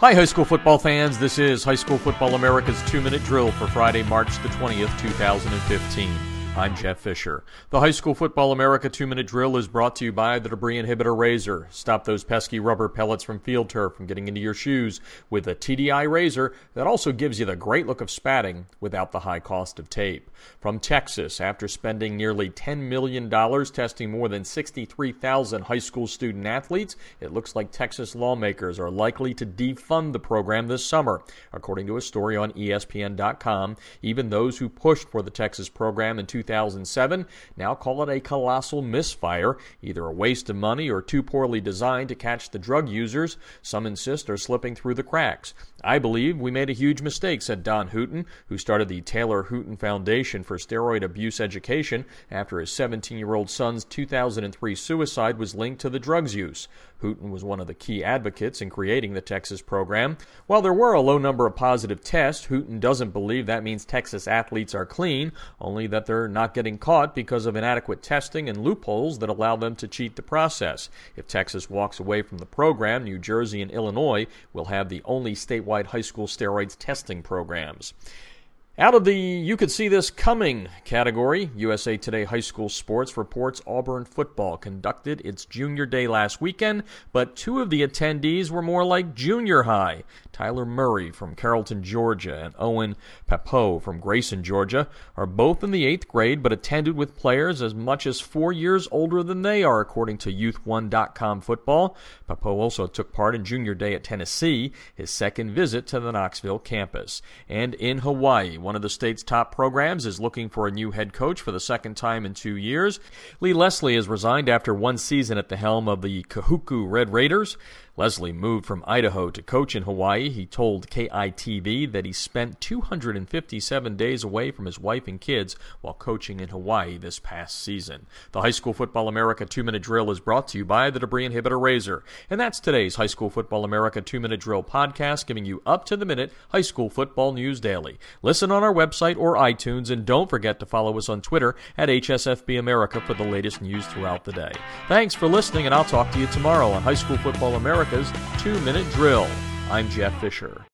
Hi, high school football fans. This is High School Football America's two minute drill for Friday, March the 20th, 2015. I'm Jeff Fisher. The High School Football America two minute drill is brought to you by the debris inhibitor razor. Stop those pesky rubber pellets from field turf from getting into your shoes with a TDI razor that also gives you the great look of spatting without the high cost of tape. From Texas, after spending nearly $10 million testing more than 63,000 high school student athletes, it looks like Texas lawmakers are likely to defund the program this summer. According to a story on ESPN.com, even those who pushed for the Texas program in 2000 2007 now call it a colossal misfire, either a waste of money or too poorly designed to catch the drug users some insist are slipping through the cracks. I believe we made a huge mistake, said Don Hooton, who started the Taylor Hooton Foundation for Steroid Abuse Education after his 17 year old son's 2003 suicide was linked to the drugs use. Hooton was one of the key advocates in creating the Texas program. While there were a low number of positive tests, Hooton doesn't believe that means Texas athletes are clean, only that they're not getting caught because of inadequate testing and loopholes that allow them to cheat the process. If Texas walks away from the program, New Jersey and Illinois will have the only statewide high school steroids testing programs. Out of the you could see this coming category, USA Today High School Sports reports Auburn football conducted its junior day last weekend, but two of the attendees were more like junior high. Tyler Murray from Carrollton, Georgia, and Owen Pappoe from Grayson, Georgia, are both in the eighth grade but attended with players as much as four years older than they are, according to Youth1.com football. Pappoe also took part in junior day at Tennessee, his second visit to the Knoxville campus. And in Hawaii, one of the state's top programs, is looking for a new head coach for the second time in two years. Lee Leslie has resigned after one season at the helm of the Kahuku Red Raiders. Leslie moved from Idaho to coach in Hawaii. He told KITV that he spent 257 days away from his wife and kids while coaching in Hawaii this past season. The High School Football America 2 Minute Drill is brought to you by the Debris Inhibitor Razor. And that's today's High School Football America 2 Minute Drill podcast, giving you up to the minute high school football news daily. Listen on our website or iTunes, and don't forget to follow us on Twitter at HSFB America for the latest news throughout the day. Thanks for listening, and I'll talk to you tomorrow on High School Football America's two minute drill. I'm Jeff Fisher.